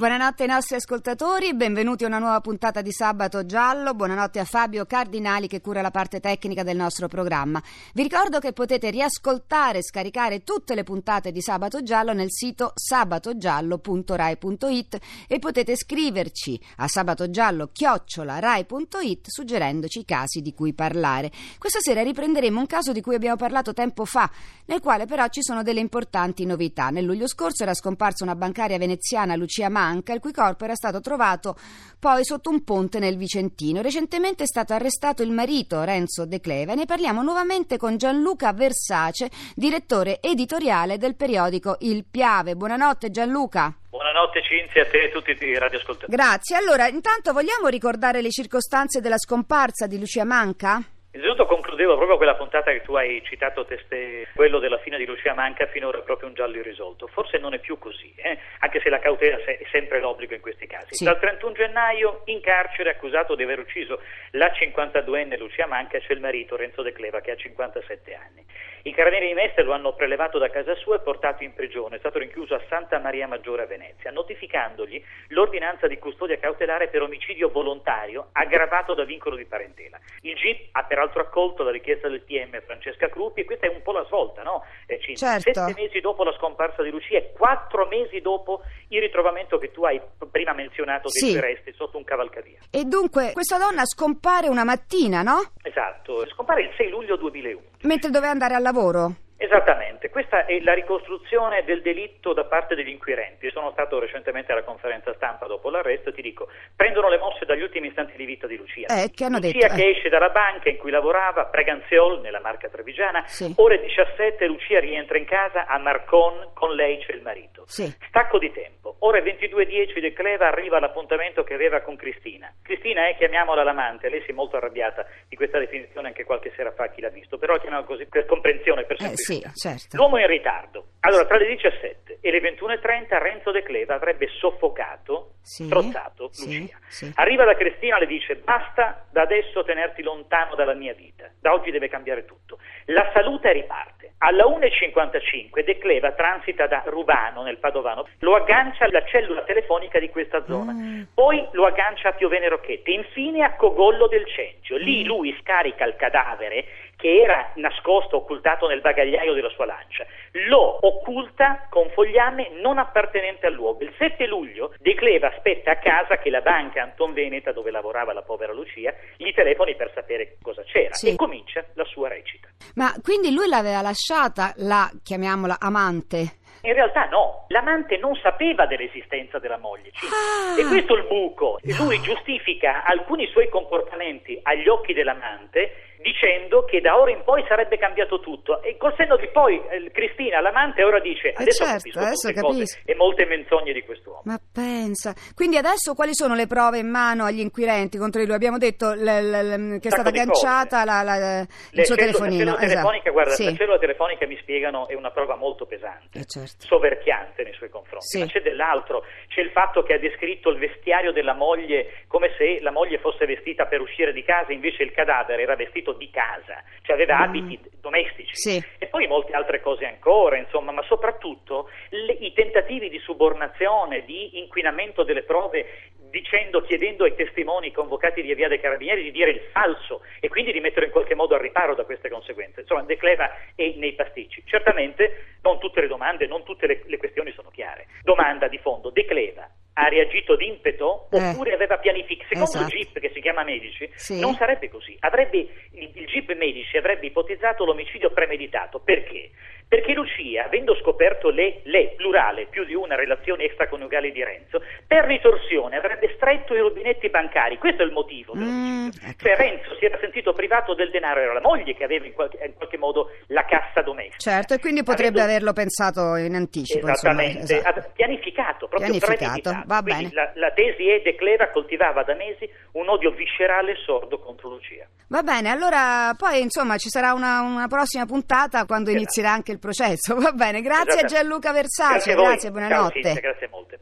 Buonanotte ai nostri ascoltatori, benvenuti a una nuova puntata di Sabato Giallo. Buonanotte a Fabio Cardinali che cura la parte tecnica del nostro programma. Vi ricordo che potete riascoltare e scaricare tutte le puntate di Sabato Giallo nel sito sabatogiallo.rai.it e potete scriverci a sabatogiallo.rai.it suggerendoci i casi di cui parlare. Questa sera riprenderemo un caso di cui abbiamo parlato tempo fa, nel quale però ci sono delle importanti novità. Nel luglio scorso era scomparsa una bancaria veneziana, Lucia Mann, Manca, il cui corpo era stato trovato poi sotto un ponte nel Vicentino. Recentemente è stato arrestato il marito Renzo De Cleva e ne parliamo nuovamente con Gianluca Versace, direttore editoriale del periodico Il Piave. Buonanotte Gianluca. Buonanotte Cinzia, a te e a tutti i radioascoltatori. Grazie. Allora, intanto vogliamo ricordare le circostanze della scomparsa di Lucia Manca? Innanzitutto concludevo proprio quella puntata che tu hai citato testé, quello della fine di Lucia Manca, finora è proprio un giallo irrisolto. Forse non è più così, eh? anche se la cautela è sempre l'obbligo in questi casi. Sì. Dal 31 gennaio in carcere accusato di aver ucciso la 52enne Lucia Manca c'è il marito Renzo De Cleva che ha 57 anni. I carabinieri di Mestre lo hanno prelevato da casa sua e portato in prigione. È stato rinchiuso a Santa Maria Maggiore a Venezia, notificandogli l'ordinanza di custodia cautelare per omicidio volontario aggravato da vincolo di parentela. Il GIP ha peraltro accolto la richiesta del PM Francesca Cruppi e questa è un po' la svolta, no? Eh, certo. Sette mesi dopo la scomparsa di Lucia e quattro mesi dopo il ritrovamento che tu hai prima menzionato dei Sì. suoi resti sotto un cavalcavia. E dunque, questa donna scompare una mattina, no? Esatto, scompare il 6 luglio 2001. Mentre doveva andare al lavoro. Esattamente, questa è la ricostruzione del delitto da parte degli inquirenti. Sono stato recentemente alla conferenza stampa dopo l'arresto e ti dico, prendono le mosse dagli ultimi istanti di vita di Lucia. Eh, che Lucia detto, che eh. esce dalla banca in cui lavorava, Preganziol, nella marca trevigiana, Sì. ore 17 Lucia rientra in casa a Marcon, con lei c'è il marito. Sì. Stacco di tempo, ore 22.10 De Cleva arriva all'appuntamento che aveva con Cristina. Cristina è, chiamiamola l'amante, lei si è molto arrabbiata di questa definizione anche qualche sera fa chi l'ha visto, però la chiamiamo così per comprensione, per Eh sì, certo. L'uomo è in ritardo. Allora, tra le 17 e le 21.30 Renzo De Cleva avrebbe soffocato, Sì, strozzato sì, Lucia. sì. Arriva da Cristina e le dice basta da adesso tenerti lontano dalla mia vita, da oggi deve cambiare tutto. La saluta e riparte. Alla 1.55 De Cleva transita da Rubano nel Padovano, lo aggancia alla cellula telefonica di questa zona, Mm. poi lo aggancia a Piovene Rocchette, infine a Cogollo del Cencio. Lì Mm. lui scarica il cadavere che era nascosto, occultato nel bagagliaio della sua lancia, lo occulta con fogliame non appartenente al luogo. Il 7 luglio De Cleva aspetta a casa che la banca Anton Veneta, dove lavorava la povera Lucia, gli telefoni per sapere cosa c'era Sì. e comincia la sua recita. Ma quindi lui l'aveva lasciata la, chiamiamola, amante? In realtà no, l'amante non sapeva dell'esistenza della moglie. Cinzia. Ah! E questo è il buco. Lui giustifica alcuni suoi comportamenti agli occhi dell'amante dicendo che da ora in poi sarebbe cambiato tutto. E col senno di poi eh, Cristina, l'amante, ora dice adesso certo, capisco adesso capisco. cose e molte menzogne di quest'uomo. Ma pensa. Quindi adesso quali sono le prove in mano agli inquirenti contro di lui? Abbiamo detto l- l- l- che è stata agganciata la- la- Le il suo cellu- telefonino. La cellula telefonica, esatto. guarda, Sì. la cellula telefonica mi spiegano è una prova molto pesante. Eh, certo. soverchiante nei suoi confronti, Sì. ma c'è dell'altro, c'è il fatto che ha descritto il vestiario della moglie come se la moglie fosse vestita per uscire di casa, invece il cadavere era vestito di casa, cioè aveva Mm. abiti domestici. Sì. E poi molte altre cose ancora, insomma, ma soprattutto le- i tentativi di subornazione, di inquinamento delle prove dicendo, chiedendo ai testimoni convocati via via dai carabinieri di dire il falso e quindi di mettere in qualche modo al riparo da queste conseguenze. Insomma, De Cleva è nei pasticci. Certamente non tutte le domande, non tutte le, le questioni sono chiare. Domanda di fondo, De Cleva ha reagito d'impeto Eh. oppure aveva pianificato? Secondo Esatto. GIP che si chiama Medici, Sì. non sarebbe così. Avrebbe, il, il GIP Medici avrebbe ipotizzato l'omicidio premeditato. Perché? Perché Lucia, avendo scoperto le, le, plurale, più di una relazione extraconiugale di Renzo, per ritorsione avrebbe stretto i rubinetti bancari. Questo è il motivo. Mm, ecco. Cioè Renzo si era sentito privato del denaro, era la moglie che aveva in qualche, in qualche modo la cassa domestica. Certo, e quindi potrebbe Avendo- averlo pensato in anticipo. insomma, Esattamente, esatto. ha pianificato, proprio Pianificato, va Quindi bene. La, la tesi è De Cleva coltivava da mesi un odio viscerale e sordo contro Lucia. Va bene, allora poi insomma ci sarà una, una prossima puntata quando Esatto. inizierà anche il processo. Va bene, grazie a Esattamente. Gianluca Versace, Grazie a grazie, Ciao, buonanotte. Cinzia, grazie molte.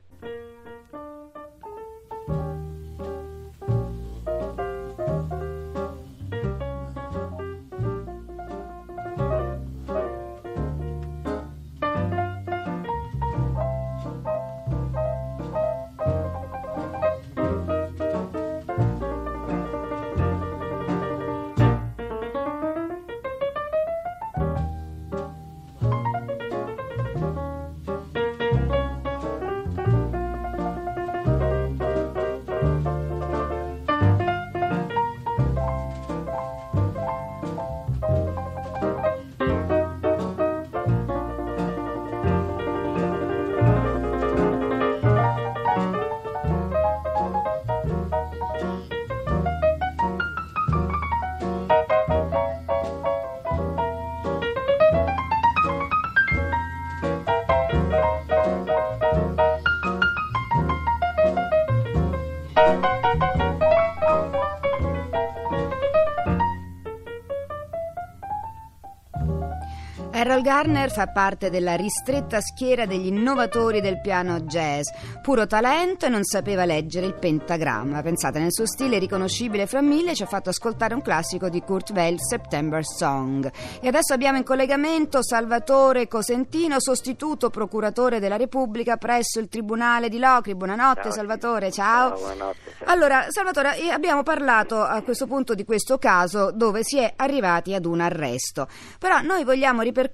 Errol Garner fa parte della ristretta schiera degli innovatori del piano jazz. Puro talento e non sapeva leggere il pentagramma. Pensate, nel suo stile riconoscibile fra mille ci ha fatto ascoltare un classico di Kurt Weill, September Song. E adesso abbiamo in collegamento Salvatore Cosentino, sostituto procuratore della Repubblica presso il Tribunale di Locri. Buonanotte Ciao, Salvatore, ciao. Ciao, buonanotte. Allora, Salvatore, eh, abbiamo parlato a questo punto di questo caso dove si è arrivati ad un arresto. Però noi vogliamo ripercorrere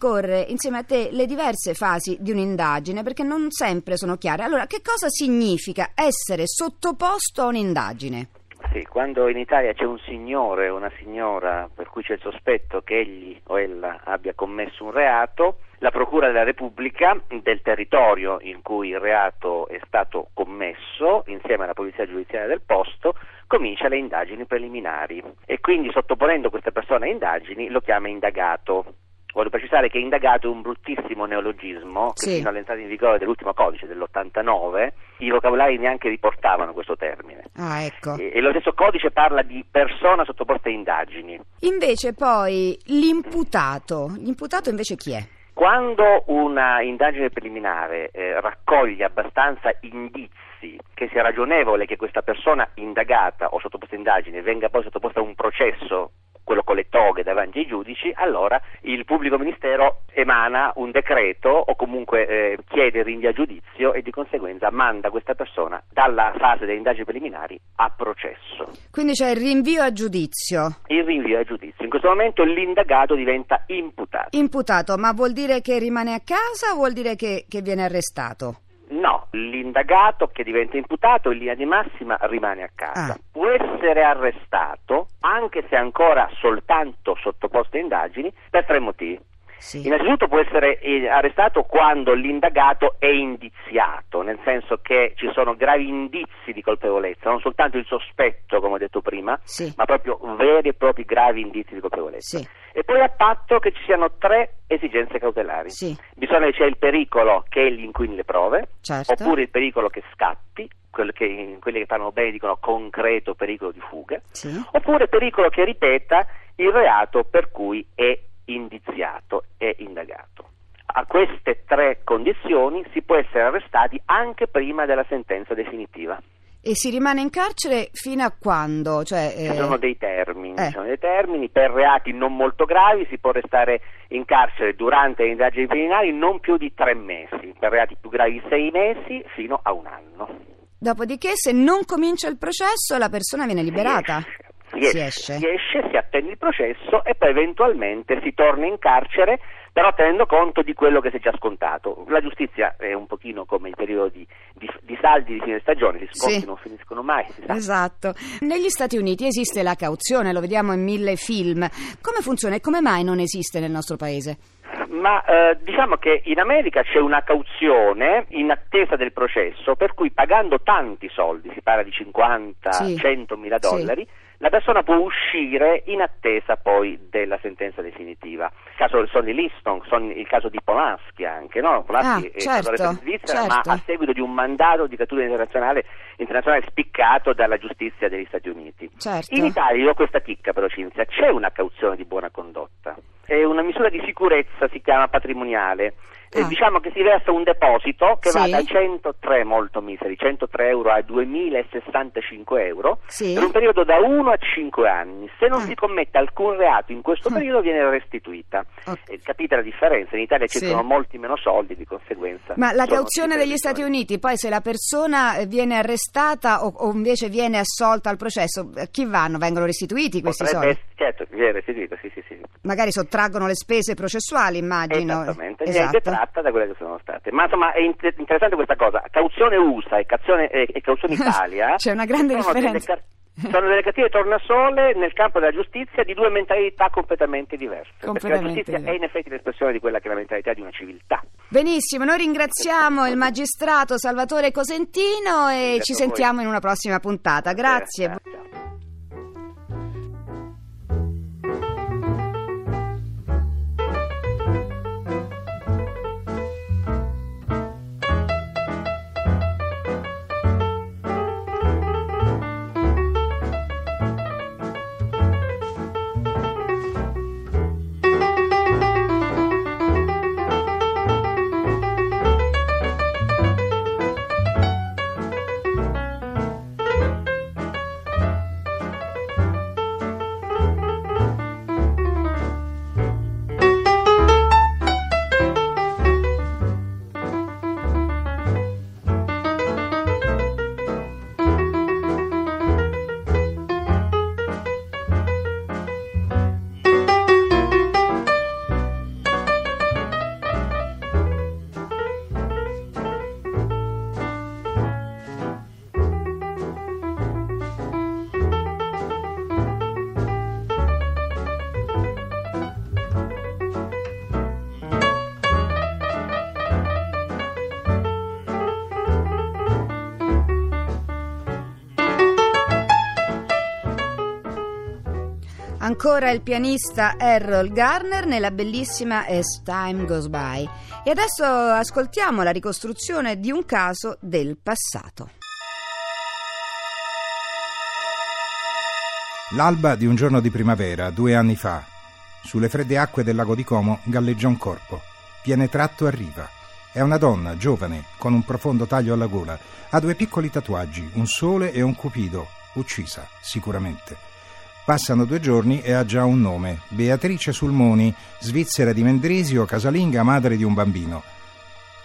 insieme a te le diverse fasi di un'indagine perché non sempre sono chiare. Allora, che cosa significa essere sottoposto a un'indagine? Sì, quando in Italia c'è un signore o una signora per cui c'è il sospetto che egli o ella abbia commesso un reato, la Procura della Repubblica del territorio in cui il reato è stato commesso, insieme alla Polizia Giudiziaria del posto, comincia le indagini preliminari e quindi sottoponendo questa persona a indagini lo chiama indagato. Voglio precisare che indagato è un bruttissimo neologismo che Sì. fino all'entrata in vigore dell'ultimo codice dell'89 i vocabolari neanche riportavano questo termine. Ah, ecco. E, e lo stesso codice parla di persona sottoposta a indagini. Invece poi l'imputato. L'imputato invece chi è? Quando una indagine preliminare eh, raccoglie abbastanza indizi che sia ragionevole che questa persona indagata o sottoposta a indagine venga poi sottoposta a un processo, quello con le toghe davanti ai giudici, allora il pubblico ministero emana un decreto o comunque eh, chiede il rinvio a giudizio e di conseguenza manda questa persona dalla fase delle indagini preliminari a processo. Quindi c'è il rinvio a giudizio. Il rinvio a giudizio. In questo momento l'indagato diventa imputato. Imputato, ma vuol dire che rimane a casa o vuol dire che, che viene arrestato? L'indagato che diventa imputato in linea di massima rimane a casa. Ah. Può essere arrestato, anche se ancora soltanto sottoposto a indagini, per tre motivi. Sì. Innanzitutto può essere eh, arrestato quando l'indagato è indiziato, nel senso che ci sono gravi indizi di colpevolezza, non soltanto il sospetto, come ho detto prima, Sì. ma proprio veri e propri gravi indizi di colpevolezza. Sì. E poi a patto che ci siano tre esigenze cautelari. Che c'è il pericolo che egli inquini le prove, Certo. oppure il pericolo che scappi, quello che, quelli che parlano bene dicono concreto pericolo di fuga, Sì. oppure pericolo che ripeta il reato per cui è indiziato, è indagato. A queste tre condizioni si può essere arrestati anche prima della sentenza definitiva. E si rimane in carcere fino a quando? Cioè, Ci eh, sono dei termini, eh. ci sono dei termini, per reati non molto gravi si può restare in carcere durante le indagini preliminari non più di tre mesi, per reati più gravi sei mesi fino a un anno. Dopodiché, se non comincia il processo, la persona viene liberata. Si esce, Si esce. si esce, si attende il processo e poi eventualmente si torna in carcere, però tenendo conto di quello che si è già scontato. La giustizia è un pochino come il periodo di, di- di saldi di fine stagione, gli sconti Sì. non finiscono mai. Esatto. Negli Stati Uniti esiste la cauzione, lo vediamo in mille film. Come funziona e come mai non esiste nel nostro paese? Ma eh, diciamo che in America c'è una cauzione in attesa del processo, per cui pagando tanti soldi, si parla di 50, Sì. 100 mila Sì. dollari, la persona può uscire in attesa poi della sentenza definitiva. Il caso del Sonny Liston, il caso di Polanski anche, no? Polanski Ah, è stato certo, in Svizzera, certo. ma a seguito di un mandato di cattura internazionale, internazionale spiccato dalla giustizia degli Stati Uniti. Certo. In Italia, io ho questa chicca però Cinzia, c'è una cauzione di buona condotta. È una misura di sicurezza, si chiama patrimoniale. Eh, Ah. diciamo che si versa un deposito che va Sì. da 103 molto miseri, 103 euro a 2065 euro, Sì. per un periodo da 1 a 5 anni. Se non Ah. si commette alcun reato in questo Ah. periodo viene restituita. Ok. Eh, capite la differenza? In Italia Sì. circolano molti meno soldi, di conseguenza. Ma la sono cauzione degli Stati. Uniti, poi se la persona eh, viene arrestata o, o invece viene assolta al processo, a chi vanno? Vengono restituiti questi Potrebbe soldi? certo, viene restituito, sì, sì, sì. Magari sottraggono le spese processuali, immagino. Esattamente, Esatto. Detratta da quelle che sono state. Ma insomma è inter- interessante questa cosa. Cauzione USA e cauzione, e, e cauzione Italia C'è una grande sono delle differenza. car- sono delle cattive tornasole nel campo della giustizia di due mentalità completamente diverse. Perché la Completamente giustizia è in effetti l'espressione di quella che è la mentalità di una civiltà. Benissimo, noi ringraziamo il magistrato Salvatore Cosentino e Grazie ci voi. sentiamo in una prossima puntata. Grazie. Eh, Ancora il pianista Errol Garner nella bellissima As Time Goes By. E adesso ascoltiamo la ricostruzione di un caso del passato. L'alba di un giorno di primavera, due anni fa. Sulle fredde acque del lago di Como galleggia un corpo. Viene tratto a riva. È una donna, giovane, con un profondo taglio alla gola. Ha due piccoli tatuaggi, un sole e un cupido. Uccisa, sicuramente. Passano due giorni e ha già un nome. Beatrice Sulmoni, svizzera di Mendrisio, casalinga, madre di un bambino.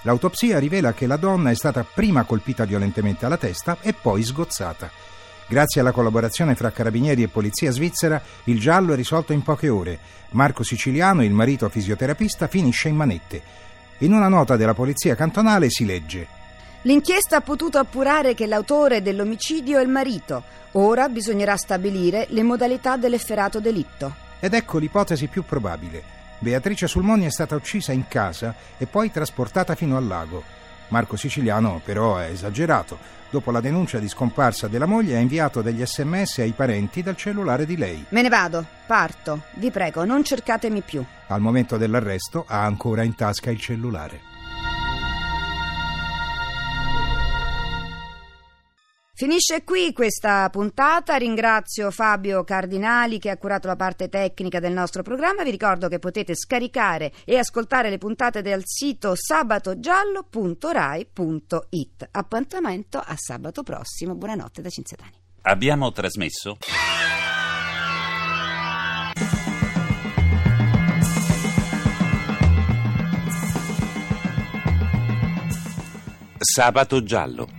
L'autopsia rivela che la donna è stata prima colpita violentemente alla testa e poi sgozzata. Grazie alla collaborazione fra carabinieri e polizia svizzera, il giallo è risolto in poche ore. Marco Siciliano, il marito fisioterapista, finisce in manette. In una nota della polizia cantonale si legge L'inchiesta ha potuto appurare che l'autore dell'omicidio è il marito. Ora bisognerà stabilire le modalità dell'efferato delitto. Ed ecco l'ipotesi più probabile. Beatrice Sulmoni è stata uccisa in casa e poi trasportata fino al lago. Marco Siciliano però ha esagerato. Dopo la denuncia di scomparsa della moglie ha inviato degli sms ai parenti dal cellulare di lei. Me ne vado, parto. Vi prego, non cercatemi più. Al momento dell'arresto ha ancora in tasca il cellulare. Finisce qui questa puntata, ringrazio Fabio Cardinali che ha curato la parte tecnica del nostro programma, vi ricordo che potete scaricare e ascoltare le puntate dal sito sabatogiallo.rai.it. Appuntamento a sabato prossimo, buonanotte da Cinzia Tani. Abbiamo trasmesso Sabato giallo.